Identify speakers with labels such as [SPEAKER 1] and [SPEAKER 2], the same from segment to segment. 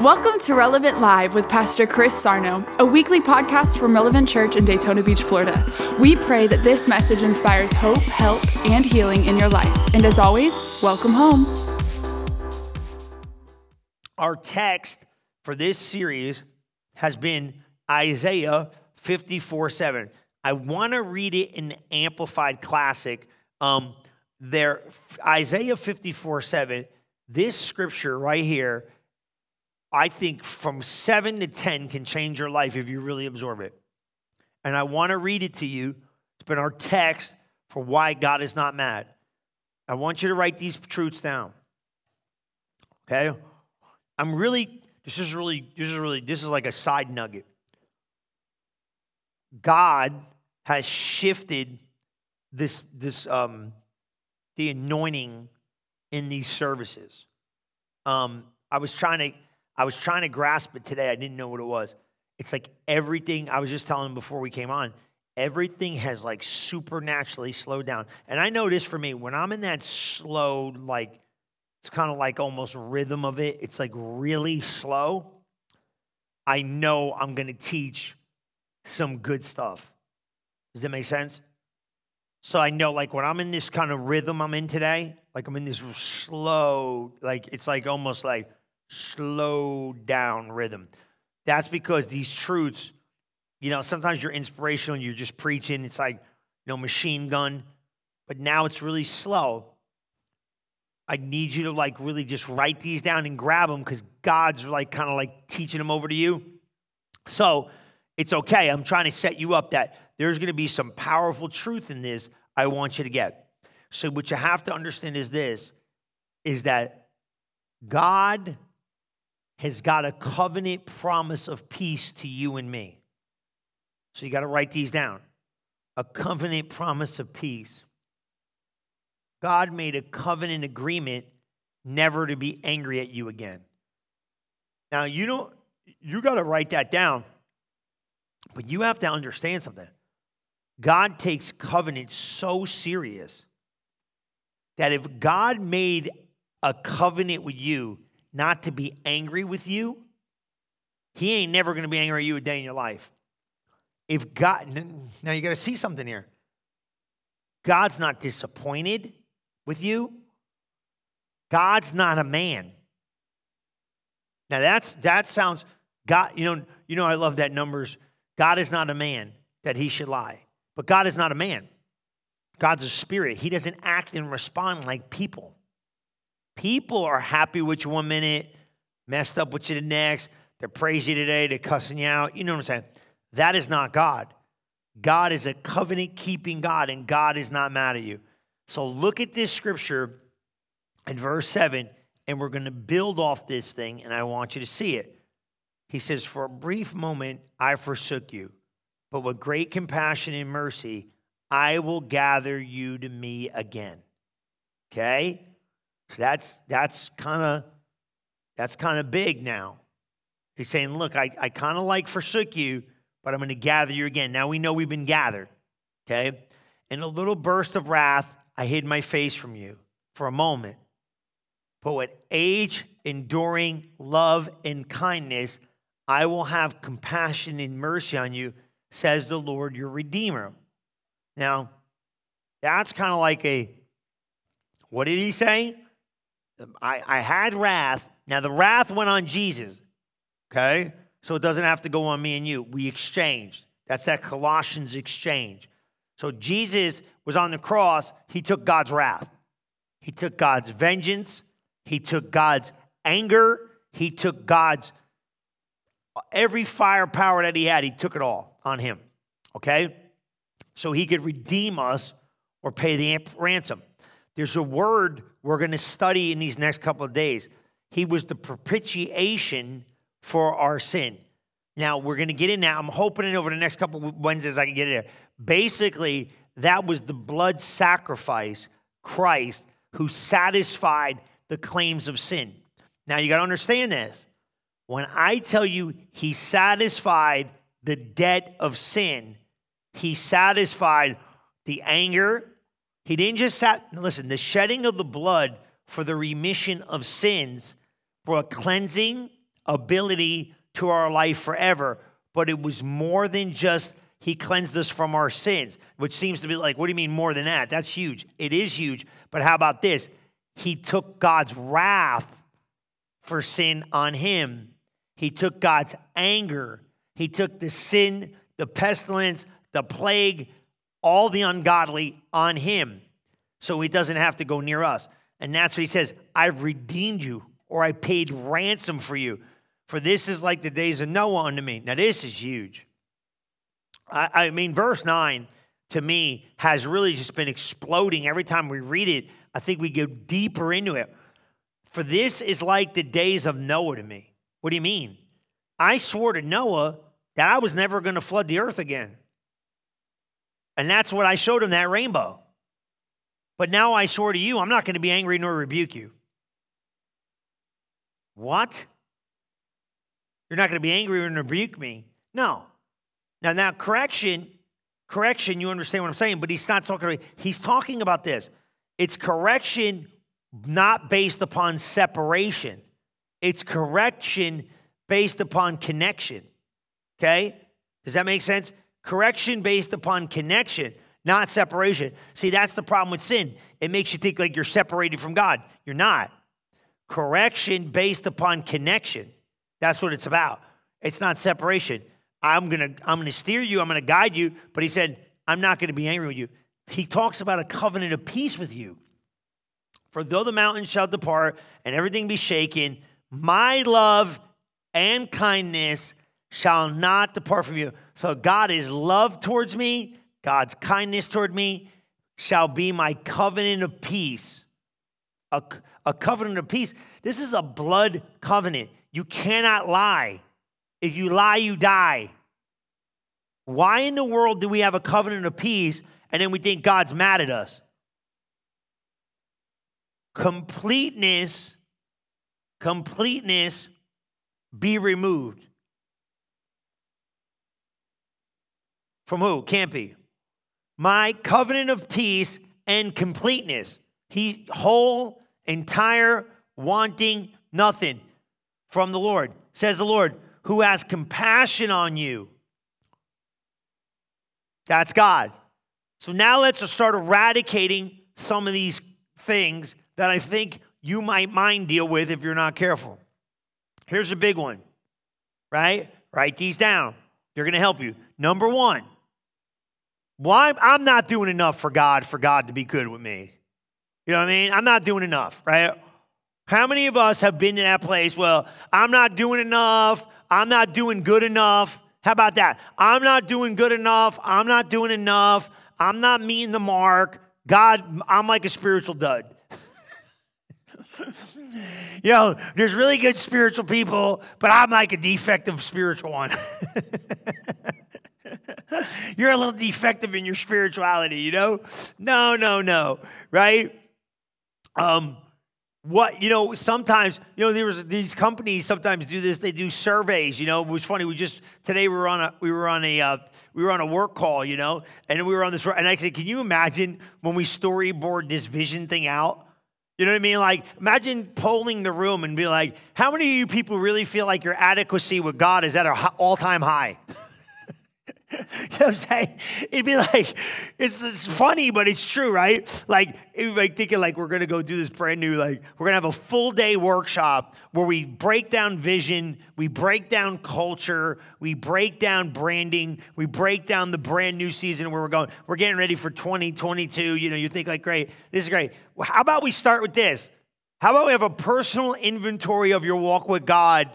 [SPEAKER 1] Welcome to Relevant Live with Pastor Chris Sarno, a weekly podcast from Relevant Church in Daytona Beach, Florida. We pray that this message inspires hope, help, and healing in your life. And as always, welcome home.
[SPEAKER 2] Our text for this series has been Isaiah 54 7. I want to read it in the Amplified Classic. Um, there, Isaiah 54 7, this scripture right here I think from seven to 10 can change your life if you really absorb it. And I want to read it to you. It's been our text for why God is not mad. I want you to write these truths down. Okay? I'm really, this is really, this is really, this is like a side nugget. God has shifted this, this, um, the anointing in these services. Um, I was trying to I was trying to grasp it today. I didn't know what it was. It's like everything, I was just telling him before we came on, everything has like supernaturally slowed down. And I know this for me, when I'm in that slow, like, it's kind of like almost rhythm of it, it's like really slow. I know I'm going to teach some good stuff. Does that make sense? So I know, like, when I'm in this kind of rhythm I'm in today, like I'm in this slow, like, it's like almost like, slow down rhythm. That's because these truths, you know, sometimes you're inspirational you're just preaching. It's like, you know, machine gun, but now it's really slow. I need you to like really just write these down and grab them because God's like kind of like teaching them over to you. So it's okay. I'm trying to set you up that there's going to be some powerful truth in this I want you to get. So what you have to understand is this is that God has got a covenant promise of peace to you and me. So you got to write these down. A covenant promise of peace. God made a covenant agreement never to be angry at you again. Now, you don't you got to write that down. But you have to understand something. God takes covenant so serious that if God made a covenant with you not to be angry with you, he ain't never going to be angry at you a day in your life. If God, now you got to see something here. God's not disappointed with you. God's not a man. Now that's that sounds God, you know, you know I love that numbers. God is not a man that he should lie. But God is not a man. God's a spirit. He doesn't act and respond like people. People are happy with you one minute, messed up with you the next. They praise you today, they're cussing you out. You know what I'm saying? That is not God. God is a covenant keeping God, and God is not mad at you. So look at this scripture in verse 7, and we're going to build off this thing, and I want you to see it. He says, For a brief moment I forsook you, but with great compassion and mercy I will gather you to me again. Okay? That's that's kind of that's kind of big now. He's saying, look, I, I kind of like forsook you, but I'm going to gather you again. Now we know we've been gathered. Okay? In a little burst of wrath, I hid my face from you for a moment. But with age, enduring love and kindness, I will have compassion and mercy on you, says the Lord your Redeemer. Now, that's kind of like a, what did he say? Um, I, I had wrath. Now, the wrath went on Jesus, okay? So it doesn't have to go on me and you. We exchanged. That's that Colossians exchange. So Jesus was on the cross, he took God's wrath. He took God's vengeance. He took God's anger. He took God's every firepower that he had, he took it all on him. Okay? So he could redeem us or pay the ransom. There's a word we're going to study in these next couple of days. He was the propitiation for our sin. Now, we're going to get in now. I'm hoping over the next couple of Wednesdays I can get in there. Basically, that was the blood sacrifice, Christ, who satisfied the claims of sin. Now, you got to understand this. When I tell you he satisfied the debt of sin, he satisfied the anger, he didn't just sat, listen, the shedding of the blood for the remission of sins brought cleansing, ability to our life forever. But it was more than just he cleansed us from our sins, which seems to be like, what do you mean more than that? That's huge. It is huge. But how about this? He took God's wrath for sin on him. He took God's anger. He took the sin, the pestilence, the plague, all the ungodly on him. So he doesn't have to go near us. And that's what he says I've redeemed you, or I paid ransom for you. For this is like the days of Noah unto me. Now, this is huge. I, I mean, verse 9 to me has really just been exploding every time we read it. I think we go deeper into it. For this is like the days of Noah to me. What do you mean? I swore to Noah that I was never going to flood the earth again. And that's what I showed him that rainbow. But now I swore to you, I'm not going to be angry nor rebuke you. What? You're not going to be angry or rebuke me? No. Now, now, correction, correction, you understand what I'm saying, but he's not talking about, he's talking about this. It's correction not based upon separation, it's correction based upon connection. Okay? Does that make sense? Correction based upon connection, not separation. See, that's the problem with sin. It makes you think like you're separated from God. You're not. Correction based upon connection. That's what it's about. It's not separation. I'm gonna, I'm gonna steer you, I'm gonna guide you, but he said, I'm not gonna be angry with you. He talks about a covenant of peace with you. For though the mountains shall depart and everything be shaken, my love and kindness shall not depart from you. So God is love towards me, God's kindness toward me shall be my covenant of peace. A, a covenant of peace. This is a blood covenant. You cannot lie. If you lie, you die. Why in the world do we have a covenant of peace and then we think God's mad at us? Completeness, completeness be removed. From who? Can't be. My covenant of peace and completeness. He whole, entire, wanting nothing from the Lord, says the Lord, who has compassion on you. That's God. So now let's start eradicating some of these things that I think you might mind deal with if you're not careful. Here's a big one, right? Write these down. They're going to help you. Number one, why I'm not doing enough for God for God to be good with me. You know what I mean? I'm not doing enough, right? How many of us have been in that place? Well, I'm not doing enough. I'm not doing good enough. How about that? I'm not doing good enough. I'm not doing enough. I'm not meeting the mark. God, I'm like a spiritual dud. you know, there's really good spiritual people, but I'm like a defective spiritual one. You're a little defective in your spirituality, you know? No, no, no, right? Um, what you know sometimes you know there was these companies sometimes do this they do surveys you know? It was funny we just today we were on a we were on a uh, we were on a work call you know? And we were on this and i said can you imagine when we storyboard this vision thing out? You know what i mean? Like imagine polling the room and be like how many of you people really feel like your adequacy with god is at an all-time high you know what I'm saying? It'd be like, it's, it's funny, but it's true, right? Like, it like thinking like we're gonna go do this brand new, like we're gonna have a full day workshop where we break down vision, we break down culture, we break down branding, we break down the brand new season where we're going. We're getting ready for 2022. You know, you think like, great, this is great. Well, how about we start with this? How about we have a personal inventory of your walk with God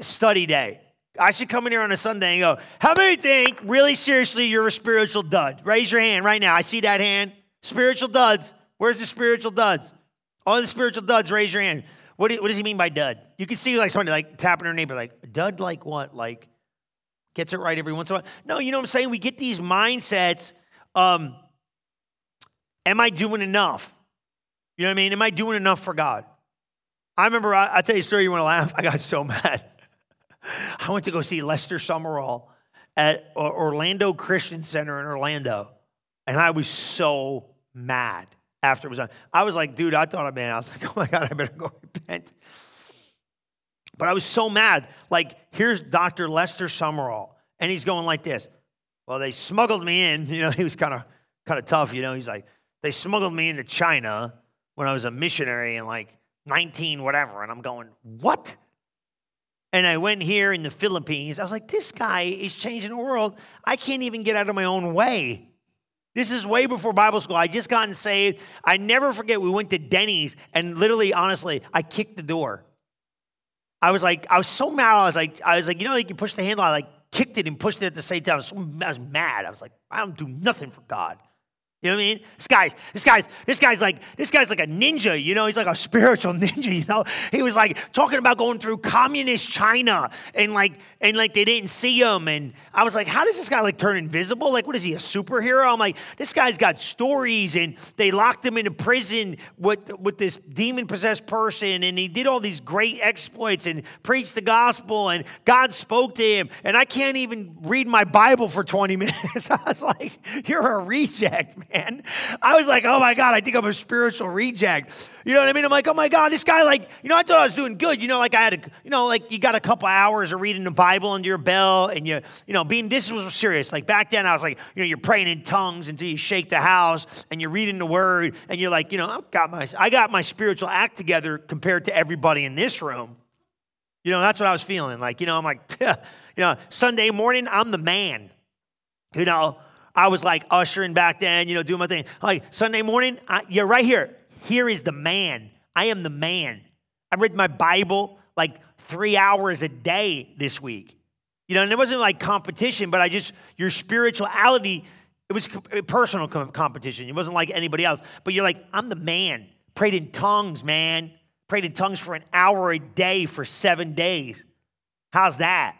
[SPEAKER 2] study day? I should come in here on a Sunday and go, How many think really seriously you're a spiritual dud? Raise your hand right now. I see that hand. Spiritual duds. Where's the spiritual duds? All the spiritual duds, raise your hand. What, do, what does he mean by dud? You can see like somebody like tapping their neighbor, like, dud like what? Like, gets it right every once in a while? No, you know what I'm saying? We get these mindsets. Um, am I doing enough? You know what I mean? Am I doing enough for God? I remember, I, will tell you a story, you want to laugh? I got so mad. I went to go see Lester Sumrall at Orlando Christian Center in Orlando, and I was so mad after it was done. I was like, dude, I thought, I man, I was like, oh my God, I better go repent. But I was so mad. Like, here's Dr. Lester Sumrall, and he's going like this. Well, they smuggled me in. You know, he was kind of kind of tough. You know, he's like, they smuggled me into China when I was a missionary in like 19 whatever, and I'm going, what? And I went here in the Philippines. I was like, this guy is changing the world. I can't even get out of my own way. This is way before Bible school. I just gotten saved. I never forget, we went to Denny's, and literally, honestly, I kicked the door. I was like, I was so mad. I was like, I was like, you know, like you push the handle. I like kicked it and pushed it at the same time. I was, so, I was mad. I was like, I don't do nothing for God. You know what I mean? This guy's, this guy's, this guy's like, this guy's like a ninja, you know, he's like a spiritual ninja, you know. He was like talking about going through communist China and like, and like they didn't see him. And I was like, how does this guy like turn invisible? Like, what is he, a superhero? I'm like, this guy's got stories and they locked him into prison with, with this demon possessed person. And he did all these great exploits and preached the gospel and God spoke to him. And I can't even read my Bible for 20 minutes. I was like, you're a reject, man man. I was like, oh my God, I think I'm a spiritual reject. You know what I mean? I'm like, oh my God, this guy, like, you know, I thought I was doing good. You know, like I had, a, you know, like you got a couple hours of reading the Bible under your belt and you, you know, being, this was serious. Like back then I was like, you know, you're praying in tongues until you shake the house and you're reading the word and you're like, you know, I got my, I got my spiritual act together compared to everybody in this room. You know, that's what I was feeling. Like, you know, I'm like, you know, Sunday morning, I'm the man. You know, I was like ushering back then, you know, doing my thing. Like Sunday morning, I, you're right here. Here is the man. I am the man. I read my Bible like three hours a day this week. You know, and it wasn't like competition, but I just, your spirituality, it was eh, personal competition. It wasn't like anybody else. But you're like, I'm the man. Prayed in tongues, man. Prayed in tongues for an hour a day for seven days. How's that?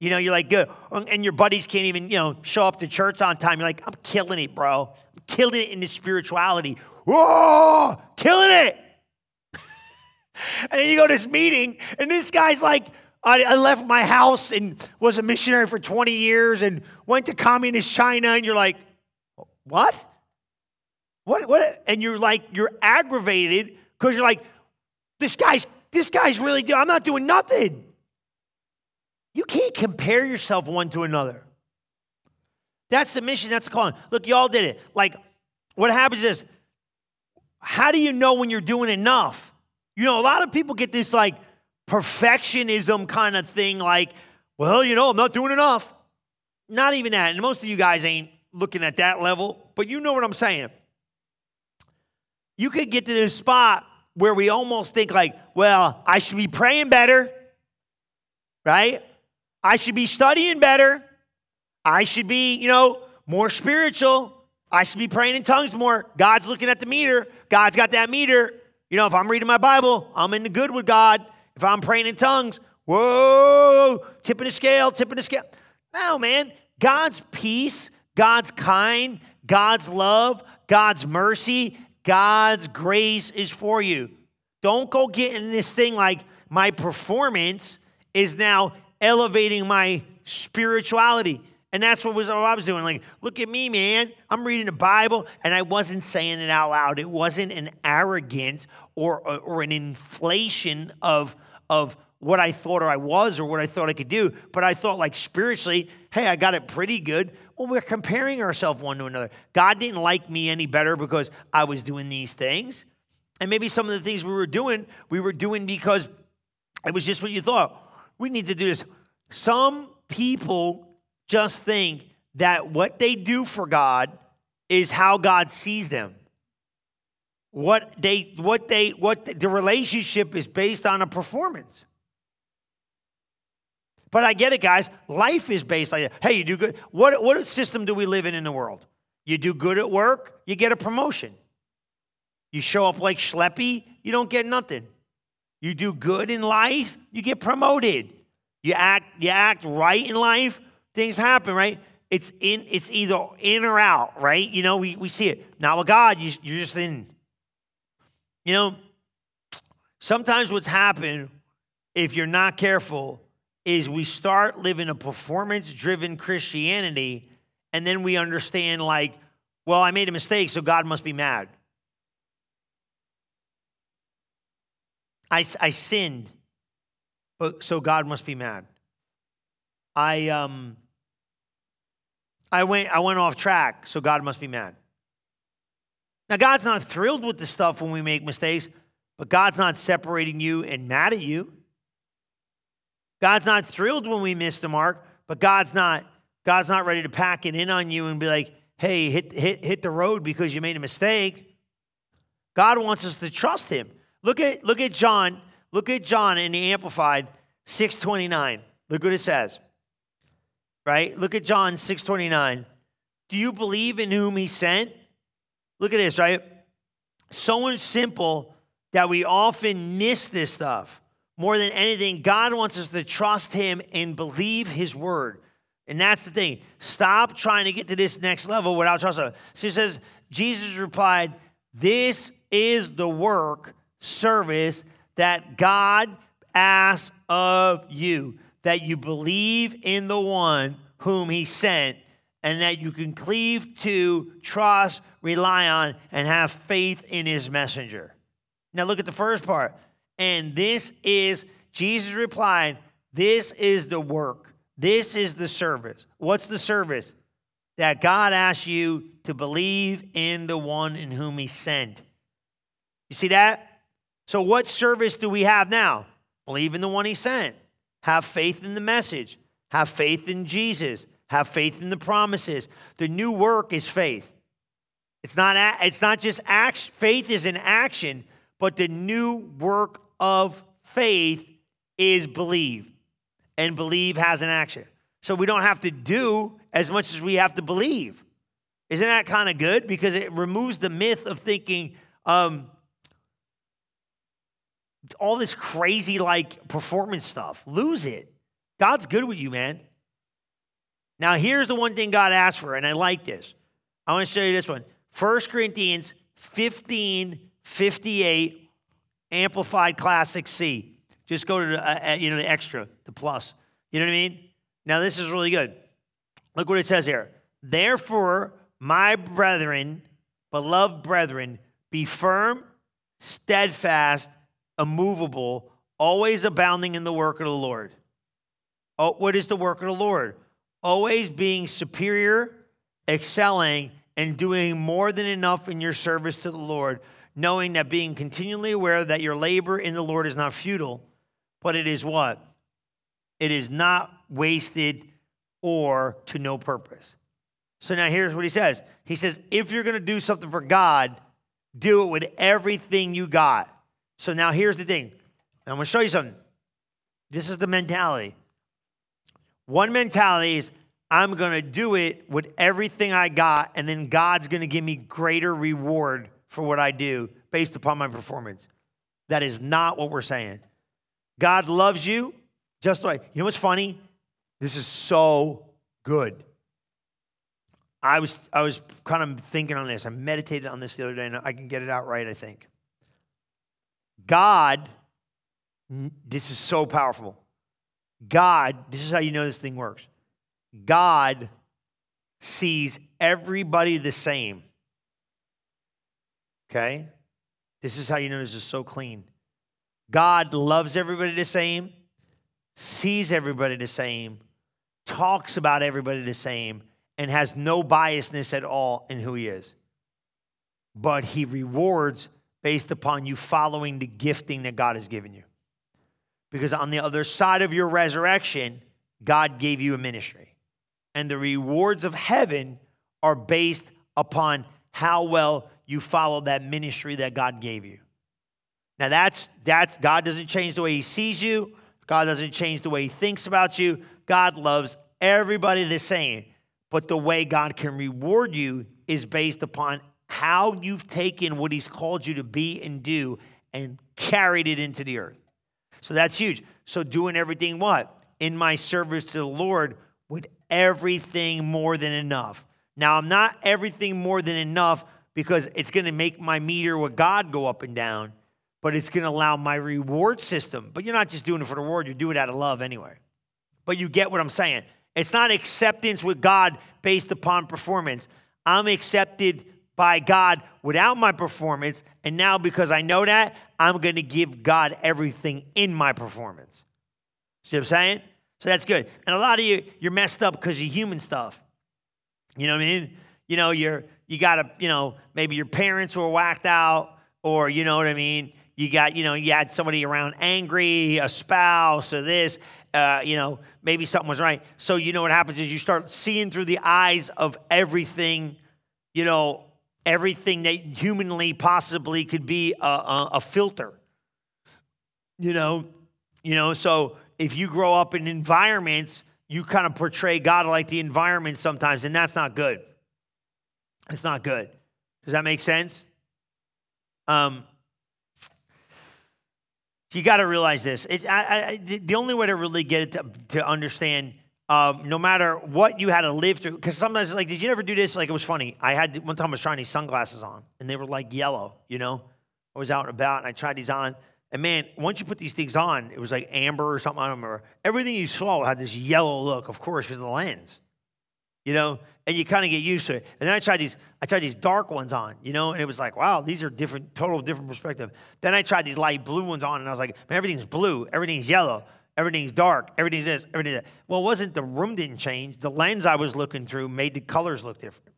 [SPEAKER 2] You know, you're like, good. Um, and your buddies can't even, you know, show up to church on time. You're like, I'm killing it, bro. I'm killing it in the spirituality. Whoa, killing it. and then you go to this meeting, and this guy's like, I, I left my house and was a missionary for 20 years and went to communist China. And you're like, what? What? What? And you're like, you're aggravated because you're like, this guy's, this guy's really, I'm not doing nothing. You can't compare yourself one to another. That's the mission, that's the calling. Look, y'all did it. Like, what happens is, how do you know when you're doing enough? You know, a lot of people get this like perfectionism kind of thing, like, well, you know, I'm not doing enough. Not even that. And most of you guys ain't looking at that level, but you know what I'm saying. You could get to this spot where we almost think, like, well, I should be praying better, right? I should be studying better. I should be, you know, more spiritual. I should be praying in tongues more. God's looking at the meter. God's got that meter. You know, if I'm reading my Bible, I'm in the good with God. If I'm praying in tongues, whoa, tipping the scale, tipping the scale. No, man. God's peace, God's kind, God's love, God's mercy, God's grace is for you. Don't go getting this thing like my performance is now elevating my spirituality. And that's what was all I was doing. Like, look at me, man. I'm reading the Bible, and I wasn't saying it out loud. It wasn't an arrogance or, or, or an inflation of, of what I thought or I was or what I thought I could do. But I thought, like, spiritually, hey, I got it pretty good. Well, we're comparing ourselves one to another. God didn't like me any better because I was doing these things. And maybe some of the things we were doing, we were doing because it was just what you thought. We need to do this. Some people just think that what they do for God is how God sees them. What they, what they, what the, relationship is based on a performance. But I get it, guys. Life is based on, hey, you do good. What, what system do we live in in the world? You do good at work, you get a promotion. You show up like Schleppy, you don't get nothing. You do good in life, you get promoted. You act, you act right in life, things happen, right? It's in, it's either in or out, right? You know, we, we see it. Now with God, you, you're just in. You know, sometimes what's happened, if you're not careful, is we start living a performance-driven Christianity, and then we understand, like, well, I made a mistake, so God must be mad. I, I sinned. But so God must be mad. I um I went I went off track, so God must be mad. Now God's not thrilled with the stuff when we make mistakes, but God's not separating you and mad at you. God's not thrilled when we miss the mark, but God's not God's not ready to pack it in on you and be like, "Hey, hit hit hit the road because you made a mistake." God wants us to trust him. Look at look at John, look at John in the amplified 629. Look what it says. Right? Look at John 629. Do you believe in whom he sent? Look at this, right? So simple that we often miss this stuff. More than anything, God wants us to trust him and believe his word. And that's the thing. Stop trying to get to this next level without trusting. So he says, Jesus replied, This is the work, service that God asks of you, that you believe in the one whom he sent, and that you can cleave to, trust, rely on, and have faith in his messenger. Now look at the first part. And this is, Jesus replied, This is the work. This is the service. What's the service? That God asks you to believe in the one in whom he sent. You see that? So, what service do we have now? Believe in the one he sent. Have faith in the message. Have faith in Jesus. Have faith in the promises. The new work is faith. It's not, it's not just action. Faith is an action, but the new work of faith is believe. And believe has an action. So we don't have to do as much as we have to believe. Isn't that kind of good? Because it removes the myth of thinking, um, all this crazy like performance stuff. Lose it. God's good with you, man. Now, here's the one thing God asked for, and I like this. I want to show you this one 1 Corinthians 15 58, Amplified Classic C. Just go to the, uh, uh, you know, the extra, the plus. You know what I mean? Now, this is really good. Look what it says here. Therefore, my brethren, beloved brethren, be firm, steadfast, immovable, always abounding in the work of the Lord. Oh, what is the work of the Lord? Always being superior, excelling, and doing more than enough in your service to the Lord, knowing that being continually aware that your labor in the Lord is not futile, but it is what? It is not wasted or to no purpose. So now here's what he says He says, if you're going to do something for God, do it with everything you got. So now here's the thing. I'm going to show you something. This is the mentality. One mentality is I'm going to do it with everything I got, and then God's going to give me greater reward for what I do based upon my performance. That is not what we're saying. God loves you just like, you know what's funny? This is so good. I was, I was kind of thinking on this. I meditated on this the other day, and I can get it out right, I think. God, this is so powerful. God, this is how you know this thing works. God sees everybody the same. Okay? This is how you know this is so clean. God loves everybody the same, sees everybody the same, talks about everybody the same, and has no biasness at all in who he is. But he rewards based upon you following the gifting that God has given you. Because on the other side of your resurrection, God gave you a ministry. And the rewards of heaven are based upon how well you follow that ministry that God gave you. Now that's that's God doesn't change the way he sees you. God doesn't change the way he thinks about you. God loves everybody the same. But the way God can reward you is based upon how you've taken what he's called you to be and do and carried it into the earth. So that's huge. So doing everything what? In my service to the Lord with everything more than enough. Now, I'm not everything more than enough because it's going to make my meter with God go up and down, but it's going to allow my reward system. But you're not just doing it for the reward, you do it out of love anyway. But you get what I'm saying. It's not acceptance with God based upon performance. I'm accepted by God without my performance. And now, because I know that, I'm going to give God everything in my performance. See what I'm saying? So that's good. And a lot of you, you're messed up because of human stuff. You know what I mean? You know, you're you got to, you know, maybe your parents were whacked out, or you know what I mean. You got, you know, you had somebody around angry, a spouse, or this. Uh, you know, maybe something was right. So you know what happens is you start seeing through the eyes of everything. You know, everything that humanly possibly could be a, a, a filter. You know, you know. So if you grow up in environments, you kind of portray God like the environment sometimes, and that's not good. It's not good. Does that make sense? Um, you got to realize this. It, I, I, the only way to really get it to, to understand, um, no matter what you had to live through, because sometimes, like, did you ever do this? Like, it was funny. I had one time I was trying these sunglasses on, and they were like yellow. You know, I was out and about, and I tried these on, and man, once you put these things on, it was like amber or something. I don't remember. Everything you saw had this yellow look, of course, because of the lens. You know, and you kind of get used to it. And then I tried these, I tried these dark ones on, you know, and it was like, wow, these are different, total different perspective. Then I tried these light blue ones on, and I was like, man, everything's blue, everything's yellow, everything's dark, everything's this, everything's that. Well, it wasn't the room didn't change. The lens I was looking through made the colors look different.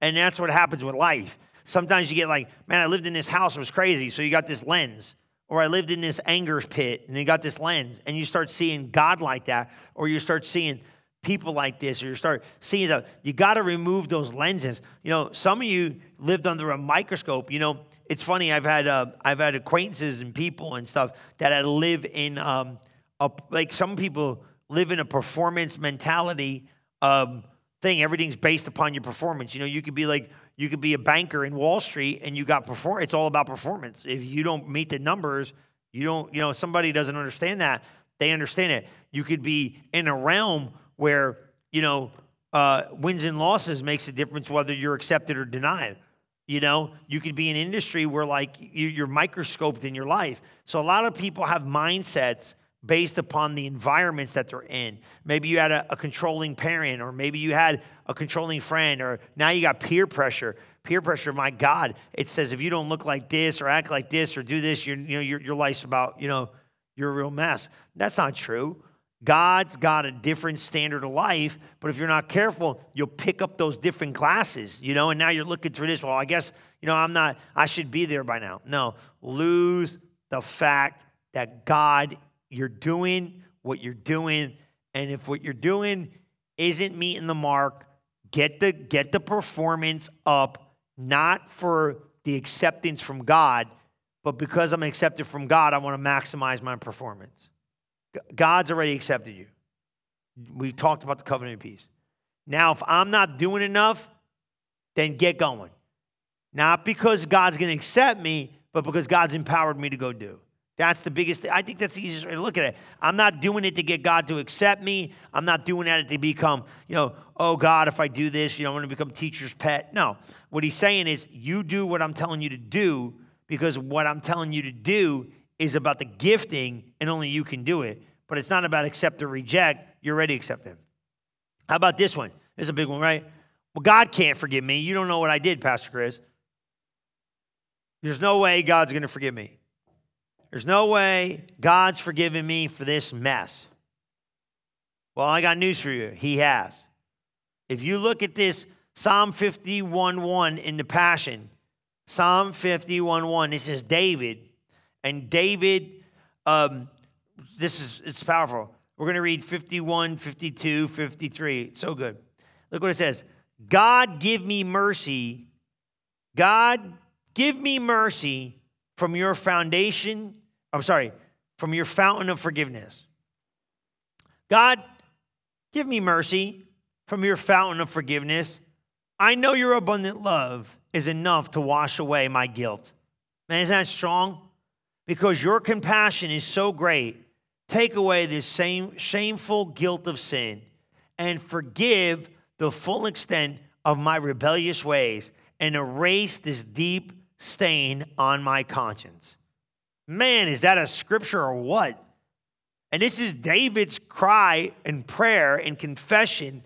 [SPEAKER 2] And that's what happens with life. Sometimes you get like, man, I lived in this house, it was crazy. So you got this lens or I lived in this anger pit and you got this lens and you start seeing God like that, or you start seeing people like this, or you start seeing that you got to remove those lenses. You know, some of you lived under a microscope. You know, it's funny. I've had uh, I've had acquaintances and people and stuff that had live in um, a, like some people live in a performance mentality um, thing. Everything's based upon your performance. You know, you could be like you could be a banker in Wall Street and you got perform. It's all about performance. If you don't meet the numbers, you don't. You know, somebody doesn't understand that. They understand it. You could be in a realm where you know uh, wins and losses makes a difference whether you're accepted or denied. You know, you could be in industry where like you, are microscoped in your life. So a lot of people have mindsets based upon the environments that they're in. Maybe you had a, a, controlling parent, or maybe you had a controlling friend, or now you got peer pressure. Peer pressure, my God, it says if you don't look like this or act like this or do this, you know, your, your life's about, you know, you're a real mess. That's not true. God's got a different standard of life, but if you're not careful, you'll pick up those different glasses, you know, and now you're looking through this. Well, I guess, you know, I'm not, I should be there by now. No, lose the fact that God you're doing what you're doing. And if what you're doing isn't meeting the mark, get the, get the performance up, not for the acceptance from God, but because I'm accepted from God, I want to maximize my performance. God's already accepted you. We talked about the covenant of peace. Now, if I'm not doing enough, then get going. Not because God's going to accept me, but because God's empowered me to go do. That's the biggest thing. I think that's the easiest way to look at it. I'm not doing it to get God to accept me. I'm not doing that to become, you know, oh God, if I do this, you know, I'm going to become teacher's pet. No. What he's saying is, you do what I'm telling you to do because what I'm telling you to do is about the gifting and only you can do it. But it's not about accept or reject. You're ready to accept him. How about this one? This is a big one, right? Well, God can't forgive me. You don't know what I did, Pastor Chris. There's no way God's going to forgive me. There's no way God's forgiven me for this mess. Well, I got news for you. He has. If you look at this Psalm 51 1 in the Passion, Psalm 51 1, this is David. And David, um, this is it's powerful. We're going to read 51, 52, 53. It's so good. Look what it says God, give me mercy. God, give me mercy from your foundation, I'm sorry, from your fountain of forgiveness. God, give me mercy from your fountain of forgiveness. I know your abundant love is enough to wash away my guilt. Man, isn't that strong? Because your compassion is so great. Take away this same shameful guilt of sin and forgive the full extent of my rebellious ways and erase this deep stain on my conscience. Man, is that a scripture or what? And this is David's cry and prayer and confession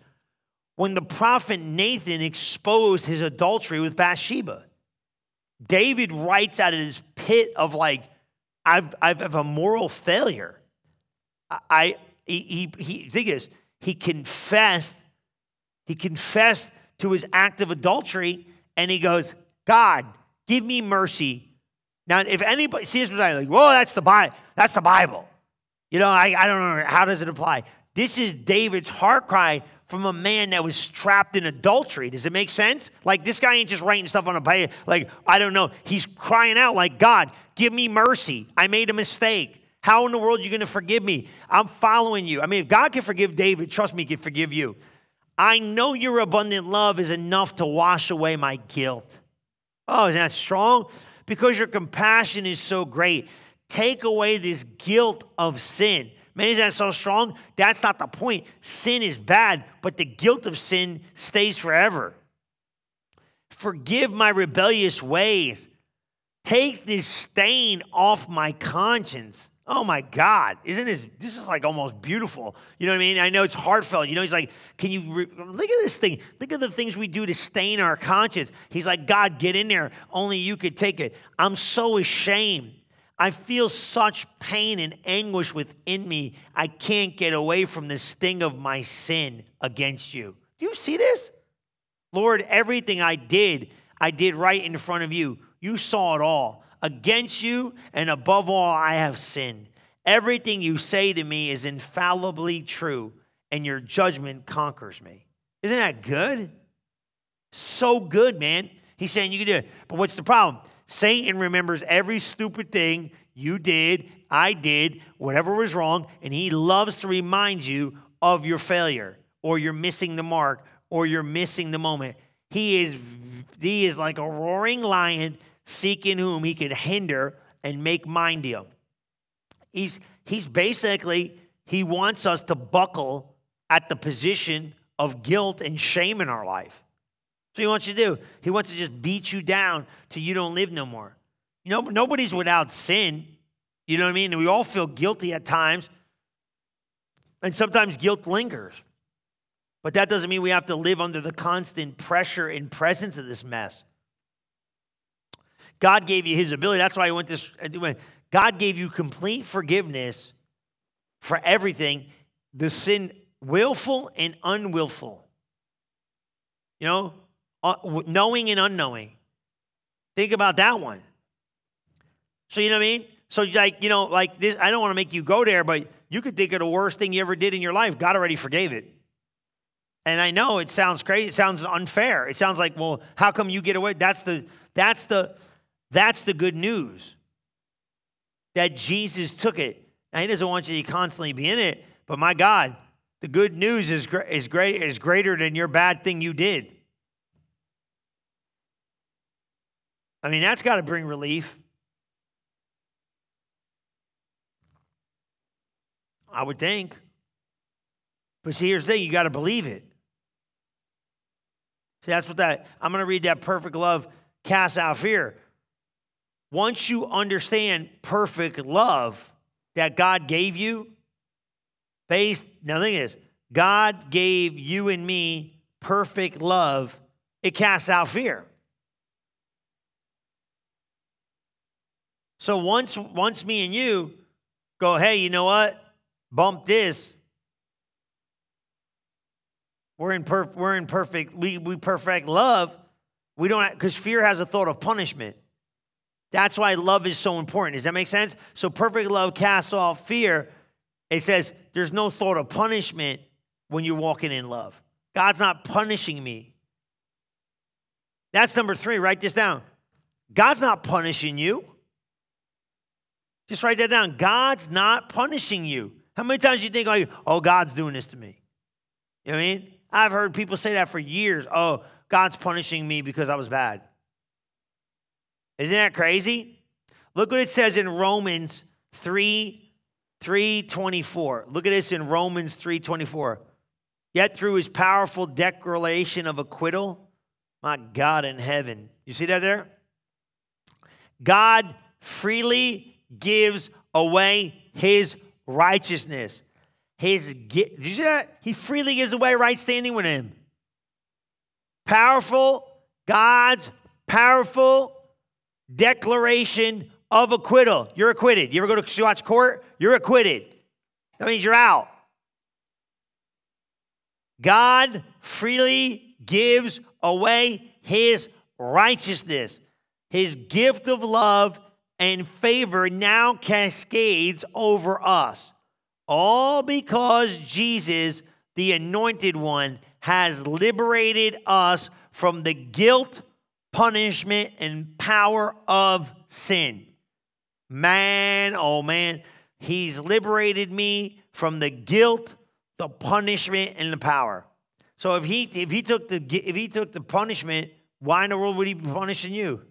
[SPEAKER 2] when the prophet Nathan exposed his adultery with Bathsheba. David writes out of his pit of like, I've, I've, I've a moral failure. I he he, he think this. He confessed, he confessed to his act of adultery, and he goes, God, give me mercy. Now, if anybody sees what I'm like, well, that's the Bible. That's the Bible. You know, I, I don't know how does it apply. This is David's heart cry from a man that was trapped in adultery. Does it make sense? Like this guy ain't just writing stuff on a page. Like I don't know. He's crying out like, God, give me mercy. I made a mistake. How in the world are you going to forgive me? I'm following you. I mean, if God can forgive David, trust me, he can forgive you. I know your abundant love is enough to wash away my guilt. Oh, isn't that strong? Because your compassion is so great. Take away this guilt of sin. Man, is that so strong? That's not the point. Sin is bad, but the guilt of sin stays forever. Forgive my rebellious ways. Take this stain off my conscience. Oh my God, isn't this, this is like almost beautiful. You know what I mean? I know it's heartfelt. You know, he's like, can you, re- look at this thing. Look at the things we do to stain our conscience. He's like, God, get in there. Only you could take it. I'm so ashamed. I feel such pain and anguish within me. I can't get away from the sting of my sin against you. Do you see this? Lord, everything I did, I did right in front of you. You saw it all. Against you and above all, I have sinned. Everything you say to me is infallibly true, and your judgment conquers me. Isn't that good? So good, man. He's saying you can do it. But what's the problem? Satan remembers every stupid thing you did, I did, whatever was wrong, and he loves to remind you of your failure or you're missing the mark or you're missing the moment. He is he is like a roaring lion seeking whom he could hinder and make mind deal. He's, he's basically, he wants us to buckle at the position of guilt and shame in our life. So he wants you to do. He wants to just beat you down till you don't live no more. You know, nobody's without sin. You know what I mean? We all feel guilty at times. And sometimes guilt lingers. But that doesn't mean we have to live under the constant pressure and presence of this mess. God gave you his ability. That's why I went this. God gave you complete forgiveness for everything, the sin, willful and unwillful. You know, uh, knowing and unknowing. Think about that one. So, you know what I mean? So, like, you know, like this, I don't want to make you go there, but you could think of the worst thing you ever did in your life. God already forgave it. And I know it sounds crazy. It sounds unfair. It sounds like, well, how come you get away? That's the, that's the, that's the good news that Jesus took it. Now, he doesn't want you to constantly be in it, but my God, the good news is, is, great, is greater than your bad thing you did. I mean, that's got to bring relief. I would think. But see, here's the thing you got to believe it. See, that's what that, I'm going to read that perfect love casts out fear. Once you understand perfect love that God gave you, based, now thing is, God gave you and me perfect love, it casts out fear. So once, once me and you go, hey, you know what? Bump this. We're in, per, we're in perfect, we, we perfect love. We don't, because fear has a thought of punishment. That's why love is so important. Does that make sense? So perfect love casts off fear. It says there's no thought of punishment when you're walking in love. God's not punishing me. That's number three. Write this down. God's not punishing you. Just write that down. God's not punishing you. How many times you think, like, oh, God's doing this to me? You know what I mean? I've heard people say that for years. Oh, God's punishing me because I was bad. Isn't that crazy? Look what it says in Romans 3 324. Look at this in Romans 324. Yet through his powerful declaration of acquittal, my God in heaven. You see that there? God freely gives away his righteousness. His did you see that? He freely gives away right standing with him. Powerful, God's powerful declaration of acquittal. You're acquitted. You ever go to watch court? You're acquitted. That means you're out. God freely gives away his righteousness. His gift of love and favor now cascades over us. All because Jesus, the anointed one, has liberated us from the guilt, punishment, and power of sin. Man, oh man, he's liberated me from the guilt, the punishment, and the power. So if he if he took the if he took the punishment, why in the world would he be punishing you?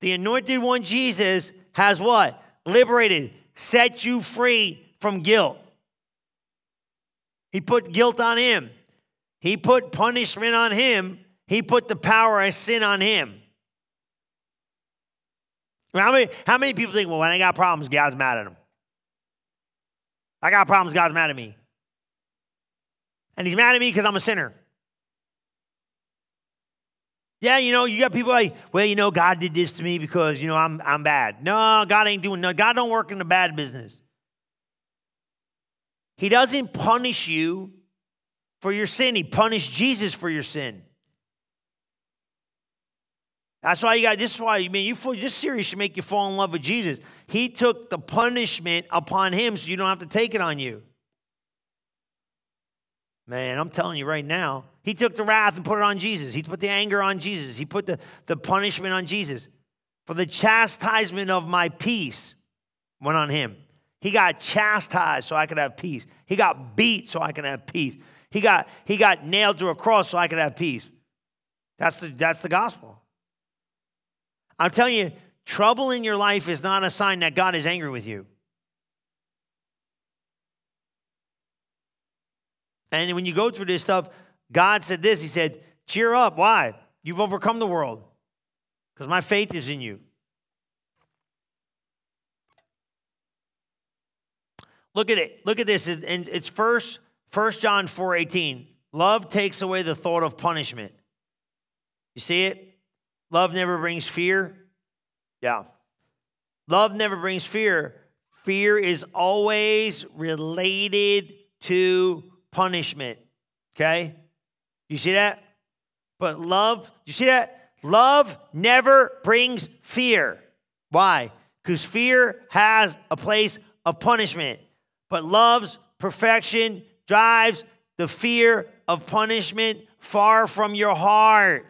[SPEAKER 2] The anointed one, Jesus, has what? Liberated, set you free from guilt. He put guilt on him. He put punishment on him. He put the power of sin on him. How many, how many people think, well, when I got problems, God's mad at him? I got problems, God's mad at me. And he's mad at me because I'm a sinner. Yeah, you know, you got people like, well, you know, God did this to me because, you know, I'm, I'm bad. No, God ain't doing no. God don't work in the bad business. He doesn't punish you for your sin. He punished Jesus for your sin. That's why you got. This is why you mean you. This series should make you fall in love with Jesus. He took the punishment upon him, so you don't have to take it on you. Man, I'm telling you right now, he took the wrath and put it on Jesus. He put the anger on Jesus. He put the, the punishment on Jesus. For the chastisement of my peace went on him. He got chastised so I could have peace. He got beat so I could have peace. He got, he got nailed to a cross so I could have peace. That's the, that's the gospel. I'm telling you, trouble in your life is not a sign that God is angry with you. And when you go through this stuff, God said this He said, Cheer up. Why? You've overcome the world because my faith is in you. Look at it. Look at this. And it's first, First John 4 18. Love takes away the thought of punishment. You see it? Love never brings fear. Yeah. Love never brings fear. Fear is always related to punishment. Okay? You see that? But love, you see that? Love never brings fear. Why? Because fear has a place of punishment. But love's perfection drives the fear of punishment far from your heart.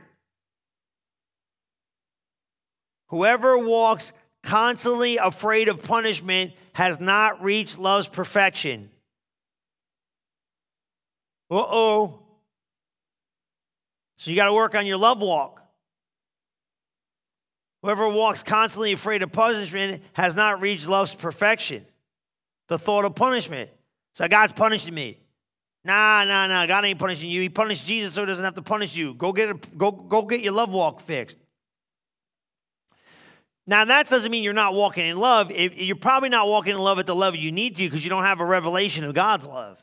[SPEAKER 2] Whoever walks constantly afraid of punishment has not reached love's perfection. Uh oh. So you got to work on your love walk. Whoever walks constantly afraid of punishment has not reached love's perfection. The thought of punishment. So God's punishing me. Nah, nah, nah. God ain't punishing you. He punished Jesus so he doesn't have to punish you. Go get a, go, go get your love walk fixed. Now that doesn't mean you're not walking in love. You're probably not walking in love at the level you need to because you don't have a revelation of God's love.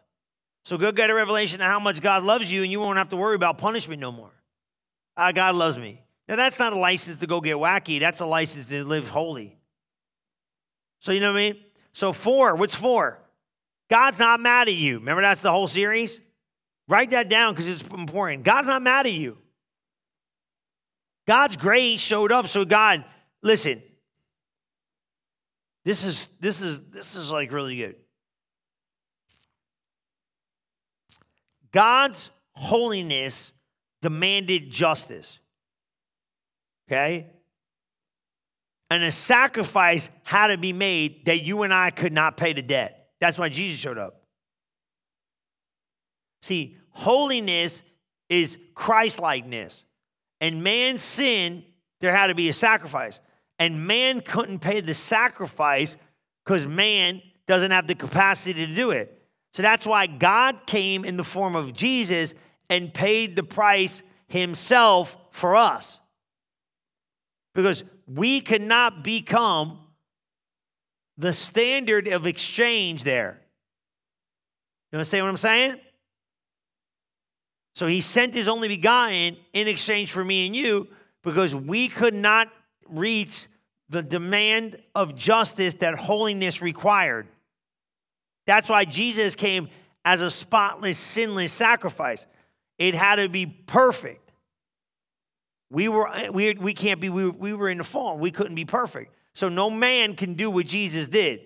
[SPEAKER 2] So go get a revelation of how much God loves you, and you won't have to worry about punishment no more. Ah, God loves me. Now, that's not a license to go get wacky. That's a license to live holy. So, you know what I mean? So, four, what's four? God's not mad at you. Remember, that's the whole series? Write that down because it's important. God's not mad at you. God's grace showed up. So, God, listen, this is this is this is like really good. God's holiness demanded justice. Okay? And a sacrifice had to be made that you and I could not pay the debt. That's why Jesus showed up. See, holiness is Christ likeness. And man's sin, there had to be a sacrifice. And man couldn't pay the sacrifice because man doesn't have the capacity to do it. So that's why God came in the form of Jesus and paid the price himself for us. Because we cannot become the standard of exchange there. You understand what I'm saying? So he sent his only begotten in exchange for me and you because we could not reach the demand of justice that holiness required. That's why Jesus came as a spotless, sinless sacrifice. It had to be perfect. We were we, we can't be we, we were in the fall. We couldn't be perfect. So no man can do what Jesus did.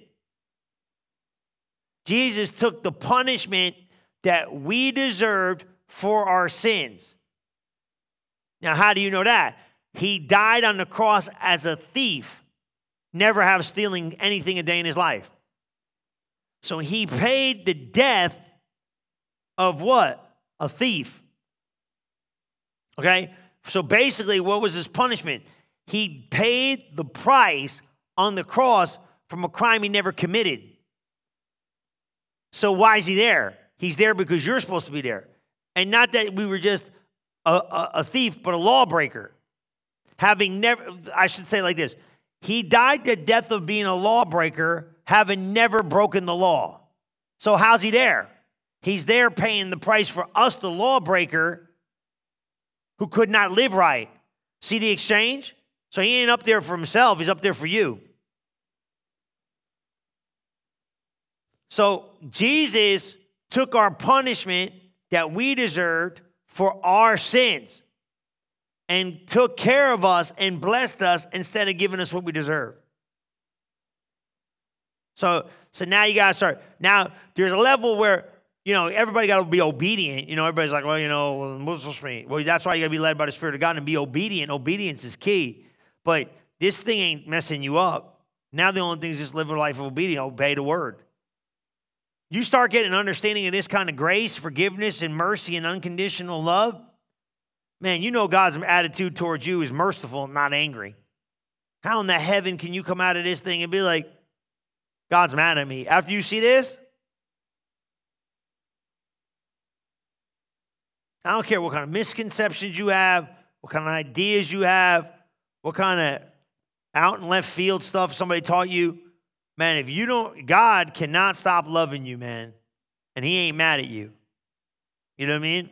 [SPEAKER 2] Jesus took the punishment that we deserved for our sins. Now, how do you know that? He died on the cross as a thief, never have stealing anything a day in his life. So he paid the death of what? A thief. Okay? So basically, what was his punishment? He paid the price on the cross from a crime he never committed. So why is he there? He's there because you're supposed to be there. And not that we were just a, a, a thief, but a lawbreaker. Having never, I should say like this He died the death of being a lawbreaker, having never broken the law. So how's he there? He's there paying the price for us, the lawbreaker, who could not live right. See the exchange? So he ain't up there for himself, he's up there for you. So Jesus took our punishment that we deserved for our sins and took care of us and blessed us instead of giving us what we deserve. So, so now you gotta start. Now there's a level where you know everybody got to be obedient. You know everybody's like, well, you know, well, that's why you gotta be led by the Spirit of God and be obedient. Obedience is key. But this thing ain't messing you up. Now the only thing is just live a life of obedience, obey the word. You start getting an understanding of this kind of grace, forgiveness, and mercy and unconditional love. Man, you know God's attitude towards you is merciful, not angry. How in the heaven can you come out of this thing and be like, God's mad at me? After you see this, I don't care what kind of misconceptions you have, what kind of ideas you have, what kind of out and left field stuff somebody taught you. Man, if you don't, God cannot stop loving you, man. And He ain't mad at you. You know what I mean?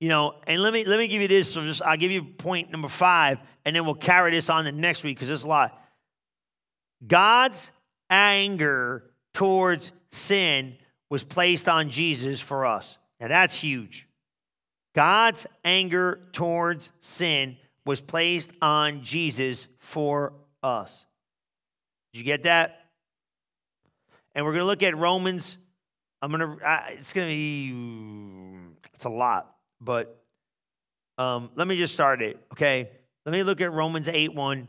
[SPEAKER 2] You know, and let me let me give you this. So just I'll give you point number five, and then we'll carry this on the next week because there's a lot. God's anger towards sin was placed on Jesus for us. Now that's huge. God's anger towards sin was placed on Jesus for us. Did you get that? And we're going to look at Romans. I'm going to, it's going to be, it's a lot, but um, let me just start it, okay? Let me look at Romans 8 1.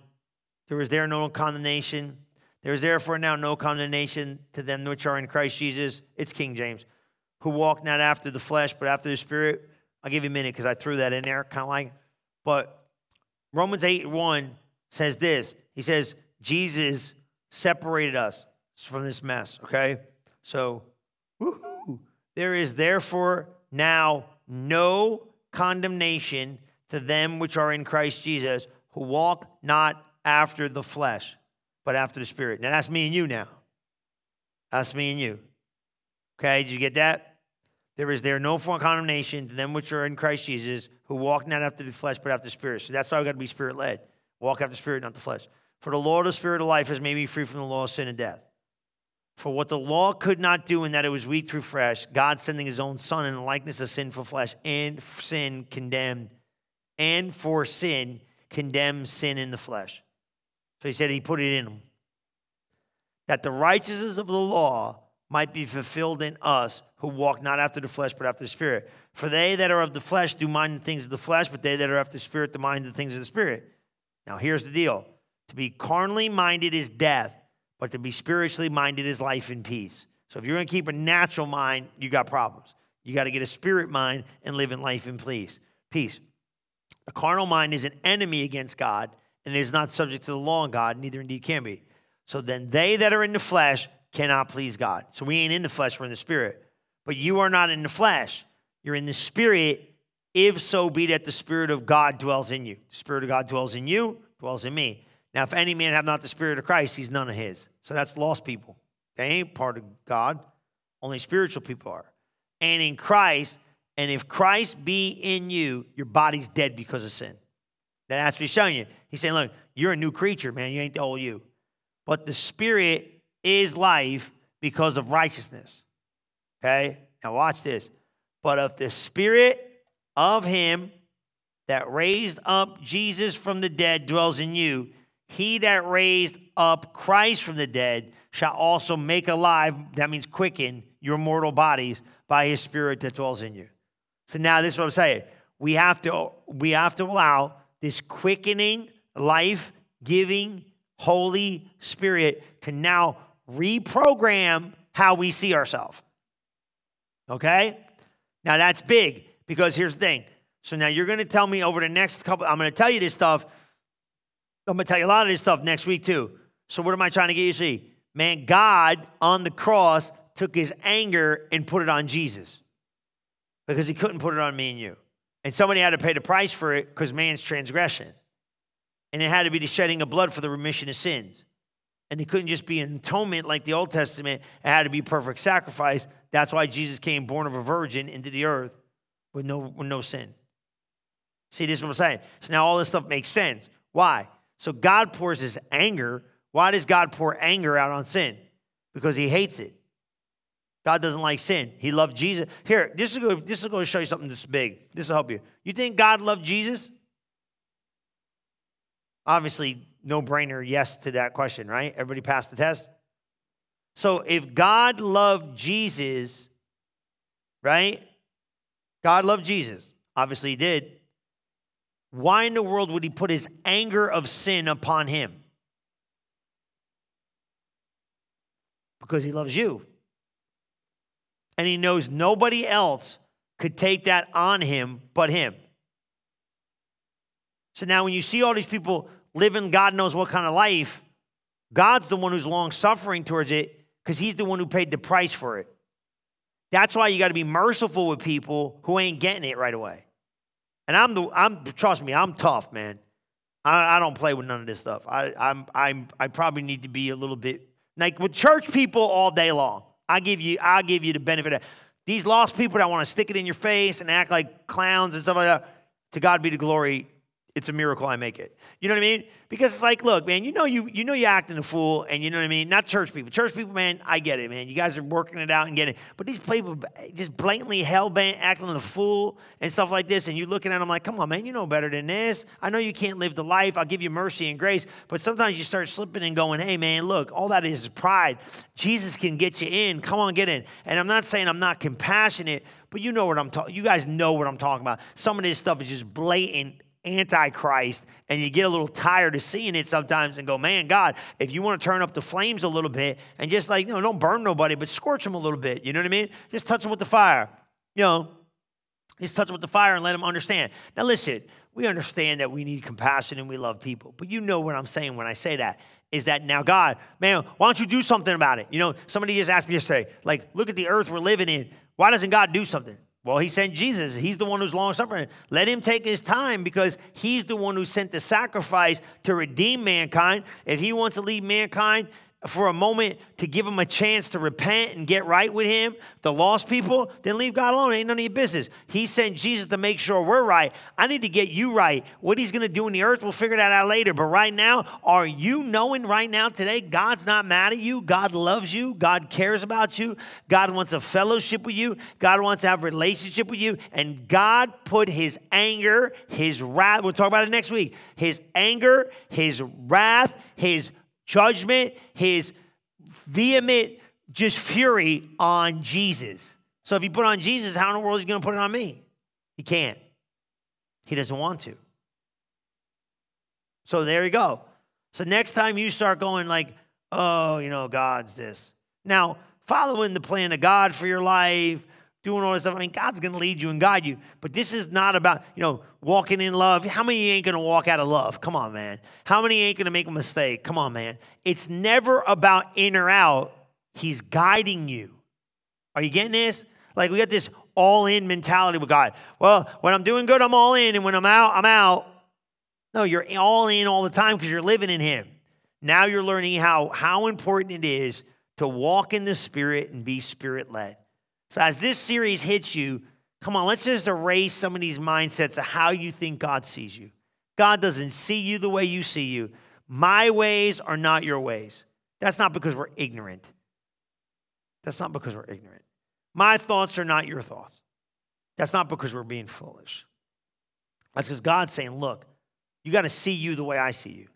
[SPEAKER 2] There was there no condemnation. There is therefore now no condemnation to them which are in Christ Jesus. It's King James, who walk not after the flesh, but after the Spirit. I'll give you a minute because I threw that in there, kind of like. But Romans 8 1 says this He says, Jesus separated us from this mess, okay? So, there is therefore now no condemnation to them which are in Christ Jesus, who walk not after the flesh, but after the Spirit. Now, that's me and you now. That's me and you. Okay, did you get that? There is there no form of condemnation to them which are in Christ Jesus, who walk not after the flesh, but after the Spirit. So that's why we got to be Spirit led. Walk after the Spirit, not the flesh. For the law of the Spirit of life has made me free from the law of sin and death. For what the law could not do in that it was weak through flesh, God sending his own Son in the likeness of sinful flesh, and sin condemned, and for sin condemned sin in the flesh. So he said he put it in him. That the righteousness of the law might be fulfilled in us who walk not after the flesh, but after the Spirit. For they that are of the flesh do mind the things of the flesh, but they that are after the Spirit do mind the things of the Spirit. Now here's the deal to be carnally minded is death, but to be spiritually minded is life and peace. So if you're going to keep a natural mind, you got problems. You got to get a spirit mind and live in life and peace. Peace. A carnal mind is an enemy against God and is not subject to the law of God, neither indeed can be. So then they that are in the flesh cannot please God. So we ain't in the flesh, we're in the spirit. But you are not in the flesh, you're in the spirit, if so be that the spirit of God dwells in you. The spirit of God dwells in you, dwells in me. Now, if any man have not the Spirit of Christ, he's none of his. So that's lost people. They ain't part of God. Only spiritual people are. And in Christ, and if Christ be in you, your body's dead because of sin. That's what he's showing you. He's saying, look, you're a new creature, man. You ain't the old you. But the Spirit is life because of righteousness. Okay? Now watch this. But if the spirit of him that raised up Jesus from the dead dwells in you, he that raised up Christ from the dead shall also make alive, that means quicken, your mortal bodies by his spirit that dwells in you. So now this is what I'm saying. We have to, we have to allow this quickening, life giving, Holy Spirit to now reprogram how we see ourselves. Okay? Now that's big because here's the thing. So now you're going to tell me over the next couple, I'm going to tell you this stuff. I'm going to tell you a lot of this stuff next week too. So what am I trying to get you to see? Man, God on the cross took his anger and put it on Jesus because he couldn't put it on me and you. And somebody had to pay the price for it because man's transgression. And it had to be the shedding of blood for the remission of sins. And it couldn't just be an atonement like the Old Testament, it had to be perfect sacrifice. That's why Jesus came born of a virgin into the earth with no, with no sin. See, this is what I'm saying. So now all this stuff makes sense. Why? So God pours his anger. Why does God pour anger out on sin? Because he hates it. God doesn't like sin. He loved Jesus. Here, this is going this is going to show you something that's big. This will help you. You think God loved Jesus? Obviously, no brainer, yes to that question, right? Everybody passed the test? So if God loved Jesus, right? God loved Jesus. Obviously, he did. Why in the world would he put his anger of sin upon him? Because he loves you. And he knows nobody else could take that on him but him. So now, when you see all these people living God knows what kind of life, God's the one who's long suffering towards it because He's the one who paid the price for it. That's why you got to be merciful with people who ain't getting it right away. And I'm the I'm trust me, I'm tough, man. I, I don't play with none of this stuff. I I'm I'm I probably need to be a little bit like with church people all day long. I give you I give you the benefit of these lost people that want to stick it in your face and act like clowns and stuff like that. To God be the glory it's a miracle I make it. You know what I mean? Because it's like, look, man, you know you you know you're acting a fool, and you know what I mean. Not church people. Church people, man, I get it, man. You guys are working it out and getting it. But these people just blatantly hell bent, acting like a fool and stuff like this, and you're looking at them like, come on, man, you know better than this. I know you can't live the life. I'll give you mercy and grace, but sometimes you start slipping and going, hey, man, look, all that is pride. Jesus can get you in. Come on, get in. And I'm not saying I'm not compassionate, but you know what I'm talking. You guys know what I'm talking about. Some of this stuff is just blatant antichrist and you get a little tired of seeing it sometimes and go man god if you want to turn up the flames a little bit and just like you know don't burn nobody but scorch them a little bit you know what i mean? Just touch them with the fire you know? Just touch them with the fire and let them understand. Now listen we understand that we need compassion and we love people but you know what i'm saying when i say that is that now god man why don't you do something about it? You know somebody just asked me yesterday like look at the earth we're living in. Why doesn't god do something well, he sent Jesus. He's the one who's long suffering. Let him take his time because he's the one who sent the sacrifice to redeem mankind. If he wants to lead mankind for a moment to give them a chance to repent and get right with him, the lost people, then leave God alone. It ain't none of your business. He sent Jesus to make sure we're right. I need to get you right. What he's going to do in the earth, we'll figure that out later. But right now, are you knowing right now today God's not mad at you? God loves you. God cares about you. God wants a fellowship with you. God wants to have a relationship with you. And God put his anger, his wrath, we'll talk about it next week, his anger, his wrath, his judgment, his vehement just fury on Jesus. So if he put on Jesus, how in the world is he going to put it on me? He can't. He doesn't want to. So there you go. So next time you start going like, oh, you know, God's this. Now, following the plan of God for your life, doing all this stuff. I mean, God's going to lead you and guide you. But this is not about, you know, walking in love. How many ain't going to walk out of love? Come on, man. How many ain't going to make a mistake? Come on, man. It's never about in or out. He's guiding you. Are you getting this? Like we got this all in mentality with God. Well, when I'm doing good, I'm all in. And when I'm out, I'm out. No, you're all in all the time because you're living in Him. Now you're learning how, how important it is to walk in the Spirit and be Spirit led. So, as this series hits you, come on, let's just erase some of these mindsets of how you think God sees you. God doesn't see you the way you see you. My ways are not your ways. That's not because we're ignorant. That's not because we're ignorant. My thoughts are not your thoughts. That's not because we're being foolish. That's because God's saying, look, you got to see you the way I see you.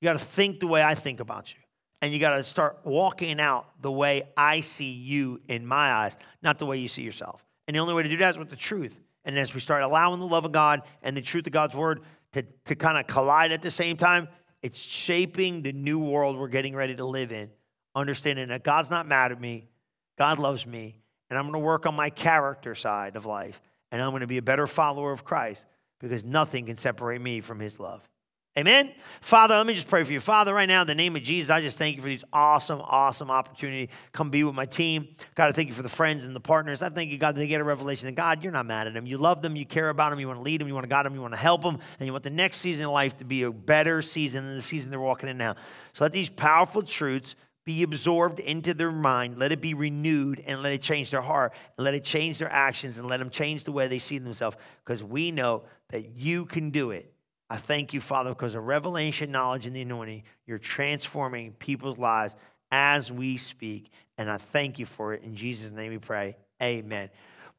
[SPEAKER 2] You got to think the way I think about you. And you got to start walking out the way I see you in my eyes, not the way you see yourself. And the only way to do that is with the truth. And as we start allowing the love of God and the truth of God's word to, to kind of collide at the same time, it's shaping the new world we're getting ready to live in. Understanding that God's not mad at me, God loves me, and I'm going to work on my character side of life, and I'm going to be a better follower of Christ because nothing can separate me from his love. Amen. Father, let me just pray for you. Father, right now, in the name of Jesus, I just thank you for these awesome, awesome opportunity. Come be with my team. God, I thank you for the friends and the partners. I thank you, God, that they get a revelation that God, you're not mad at them. You love them, you care about them, you want to lead them, you want to guide them, you want to help them, and you want the next season of life to be a better season than the season they're walking in now. So let these powerful truths be absorbed into their mind. Let it be renewed and let it change their heart and let it change their actions and let them change the way they see themselves because we know that you can do it I thank you, Father, because of revelation, knowledge, and the anointing, you're transforming people's lives as we speak. And I thank you for it. In Jesus' name we pray. Amen.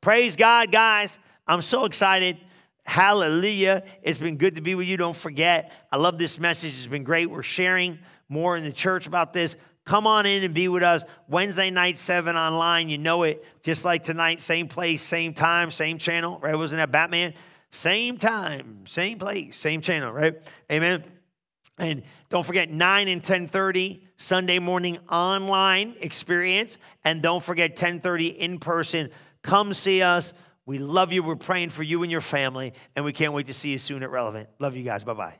[SPEAKER 2] Praise God, guys. I'm so excited. Hallelujah. It's been good to be with you. Don't forget, I love this message. It's been great. We're sharing more in the church about this. Come on in and be with us. Wednesday night, 7 online. You know it. Just like tonight, same place, same time, same channel, right? Wasn't that Batman? Same time, same place, same channel, right? Amen. And don't forget 9 and 10:30 Sunday morning online experience and don't forget 10:30 in person. Come see us. We love you. We're praying for you and your family and we can't wait to see you soon at Relevant. Love you guys. Bye-bye.